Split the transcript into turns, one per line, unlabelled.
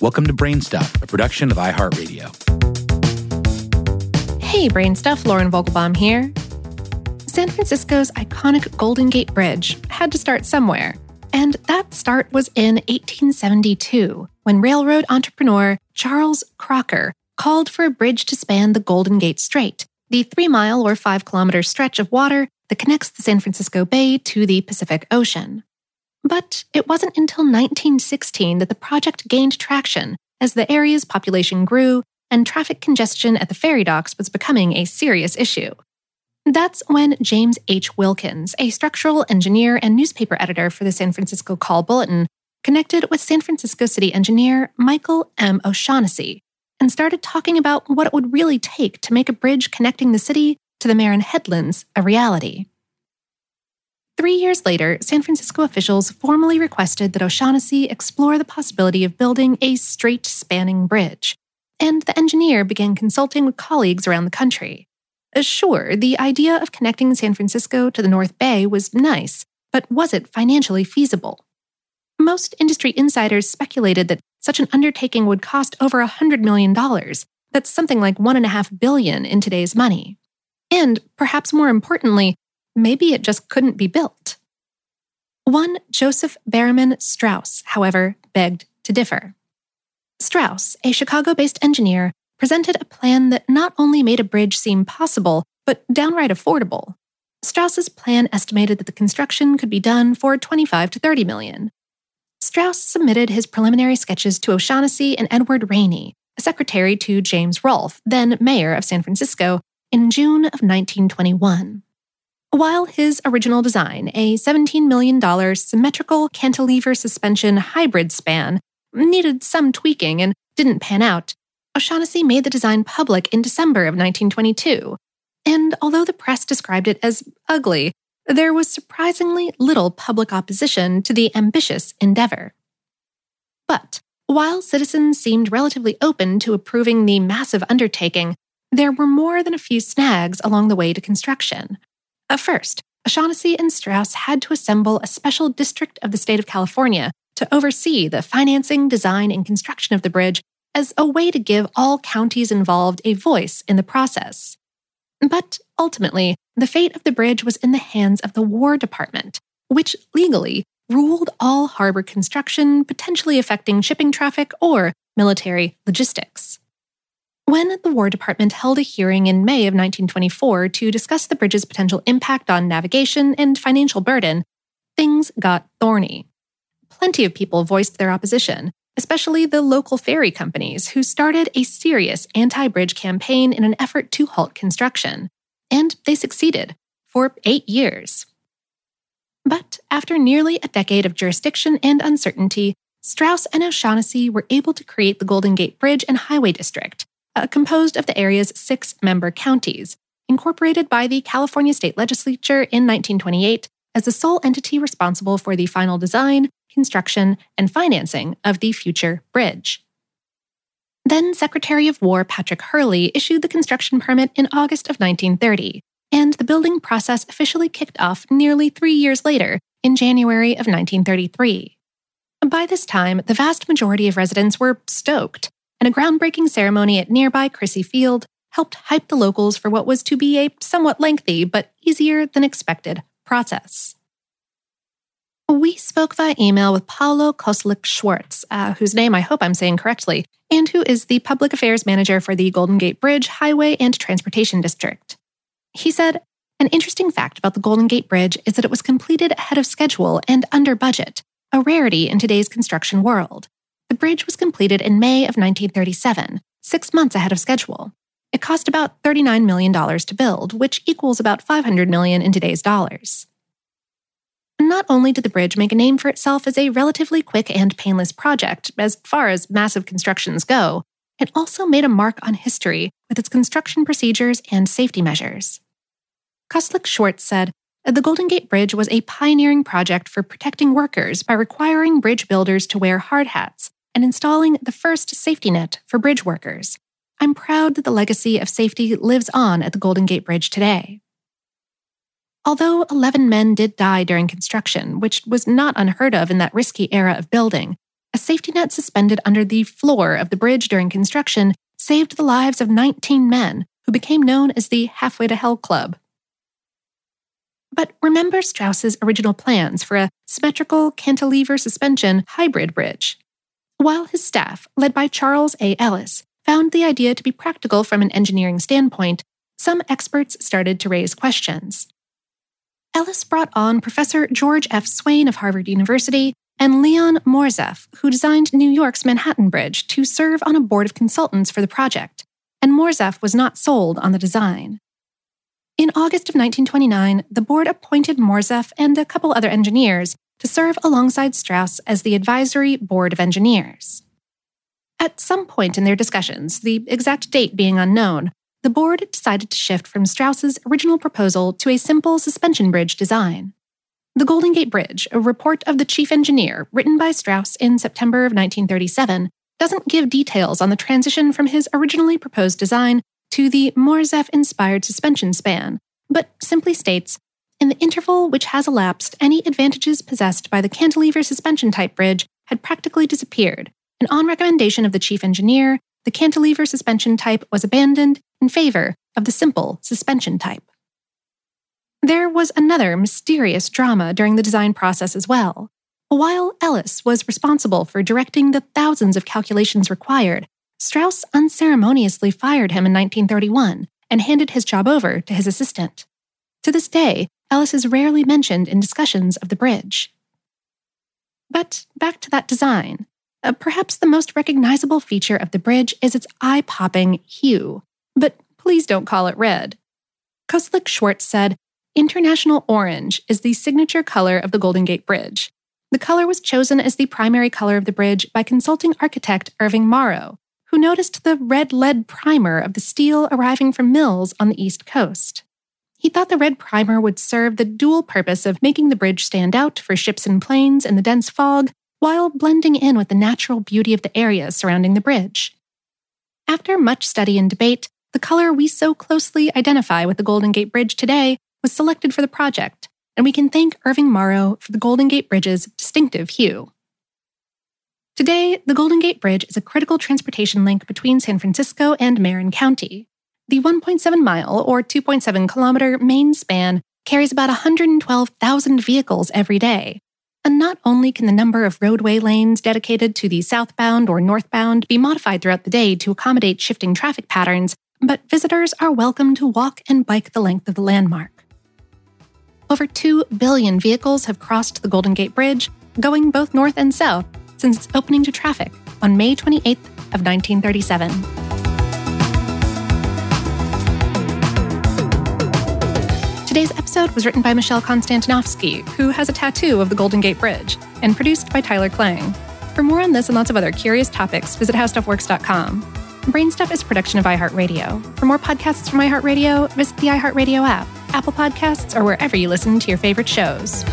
Welcome to Brainstuff, a production of iHeartRadio.
Hey, Brainstuff, Lauren Vogelbaum here. San Francisco's iconic Golden Gate Bridge had to start somewhere. And that start was in 1872, when railroad entrepreneur Charles Crocker called for a bridge to span the Golden Gate Strait, the three mile or five kilometer stretch of water that connects the San Francisco Bay to the Pacific Ocean. But it wasn't until 1916 that the project gained traction as the area's population grew and traffic congestion at the ferry docks was becoming a serious issue. That's when James H. Wilkins, a structural engineer and newspaper editor for the San Francisco Call Bulletin, connected with San Francisco city engineer Michael M. O'Shaughnessy and started talking about what it would really take to make a bridge connecting the city to the Marin Headlands a reality. Three years later, San Francisco officials formally requested that O'Shaughnessy explore the possibility of building a strait spanning bridge, and the engineer began consulting with colleagues around the country. Sure, the idea of connecting San Francisco to the North Bay was nice, but was it financially feasible? Most industry insiders speculated that such an undertaking would cost over $100 million. That's something like 1.5 billion in today's money. And perhaps more importantly, maybe it just couldn't be built. One Joseph Baermann Strauss, however, begged to differ. Strauss, a Chicago based engineer, presented a plan that not only made a bridge seem possible, but downright affordable. Strauss's plan estimated that the construction could be done for 25 to 30 million. Strauss submitted his preliminary sketches to O'Shaughnessy and Edward Rainey, a secretary to James Rolph, then mayor of San Francisco, in June of 1921. While his original design, a $17 million symmetrical cantilever suspension hybrid span, needed some tweaking and didn't pan out, O'Shaughnessy made the design public in December of 1922. And although the press described it as ugly, there was surprisingly little public opposition to the ambitious endeavor. But while citizens seemed relatively open to approving the massive undertaking, there were more than a few snags along the way to construction. First, O'Shaughnessy and Strauss had to assemble a special district of the state of California to oversee the financing, design, and construction of the bridge as a way to give all counties involved a voice in the process. But ultimately, the fate of the bridge was in the hands of the War Department, which legally ruled all harbor construction potentially affecting shipping traffic or military logistics. When the War Department held a hearing in May of 1924 to discuss the bridge's potential impact on navigation and financial burden, things got thorny. Plenty of people voiced their opposition, especially the local ferry companies, who started a serious anti bridge campaign in an effort to halt construction. And they succeeded for eight years. But after nearly a decade of jurisdiction and uncertainty, Strauss and O'Shaughnessy were able to create the Golden Gate Bridge and Highway District, uh, composed of the area's six member counties, incorporated by the California State Legislature in 1928 as the sole entity responsible for the final design, construction, and financing of the future bridge. Then Secretary of War Patrick Hurley issued the construction permit in August of 1930, and the building process officially kicked off nearly three years later in January of 1933. By this time, the vast majority of residents were stoked and a groundbreaking ceremony at nearby Crissy Field helped hype the locals for what was to be a somewhat lengthy but easier than expected process. We spoke via email with Paolo Cosulich Schwartz, uh, whose name I hope I'm saying correctly, and who is the public affairs manager for the Golden Gate Bridge Highway and Transportation District. He said, An interesting fact about the Golden Gate Bridge is that it was completed ahead of schedule and under budget, a rarity in today's construction world. The bridge was completed in May of 1937, six months ahead of schedule. It cost about $39 million to build, which equals about 500 million in today's dollars. Not only did the bridge make a name for itself as a relatively quick and painless project, as far as massive constructions go, it also made a mark on history with its construction procedures and safety measures. Cosulich Schwartz said, the Golden Gate Bridge was a pioneering project for protecting workers by requiring bridge builders to wear hard hats and installing the first safety net for bridge workers. I'm proud that the legacy of safety lives on at the Golden Gate Bridge today. Although 11 men did die during construction, which was not unheard of in that risky era of building, a safety net suspended under the floor of the bridge during construction saved the lives of 19 men who became known as the Halfway to Hell Club. But remember Strauss's original plans for a symmetrical cantilever suspension hybrid bridge. While his staff, led by Charles A. Ellis, found the idea to be practical from an engineering standpoint, some experts started to raise questions. Ellis brought on Professor George F. Swain of Harvard University and Leon Moisseiff, who designed New York's Manhattan Bridge, to serve on a board of consultants for the project, and Moisseiff was not sold on the design. In August of 1929, the board appointed Moisseiff and a couple other engineers to serve alongside Strauss as the advisory board of engineers. At some point in their discussions, the exact date being unknown, the board decided to shift from Strauss's original proposal to a simple suspension bridge design. The Golden Gate Bridge, a report of the chief engineer written by Strauss in September of 1937, doesn't give details on the transition from his originally proposed design to the Moisseiff inspired suspension span, but simply states In the interval which has elapsed, any advantages possessed by the cantilever suspension type bridge had practically disappeared, and on recommendation of the chief engineer, the cantilever suspension type was abandoned in favor of the simple suspension type. There was another mysterious drama during the design process as well. While Ellis was responsible for directing the thousands of calculations required, Strauss unceremoniously fired him in 1931 and handed his job over to his assistant. To this day, Ellis is rarely mentioned in discussions of the bridge. But back to that design. Uh, perhaps the most recognizable feature of the bridge is its eye popping hue, but please don't call it red. Cosulich Schwartz said, International orange is the signature color of the Golden Gate Bridge. The color was chosen as the primary color of the bridge by consulting architect Irving Morrow, who noticed the red lead primer of the steel arriving from mills on the East Coast. He thought the red primer would serve the dual purpose of making the bridge stand out for ships and planes in the dense fog while blending in with the natural beauty of the area surrounding the bridge. After much study and debate, the color we so closely identify with the Golden Gate Bridge today was selected for the project, and we can thank Irving Morrow for the Golden Gate Bridge's distinctive hue. Today, the Golden Gate Bridge is a critical transportation link between San Francisco and Marin County. The 1.7 mile or 2.7 kilometer main span carries about 112,000 vehicles every day. And not only can the number of roadway lanes dedicated to the southbound or northbound be modified throughout the day to accommodate shifting traffic patterns, but visitors are welcome to walk and bike the length of the landmark. Over 2 billion vehicles have crossed the Golden Gate Bridge, going both north and south, since its opening to traffic on May 28th of 1937. Today's episode was written by Michelle Konstantinovsky, who has a tattoo of the Golden Gate Bridge, and produced by Tyler Klang. For more on this and lots of other curious topics, visit howstuffworks.com. Brainstuff is a production of iHeartRadio. For more podcasts from iHeartRadio, visit the iHeartRadio app, Apple Podcasts, or wherever you listen to your favorite shows.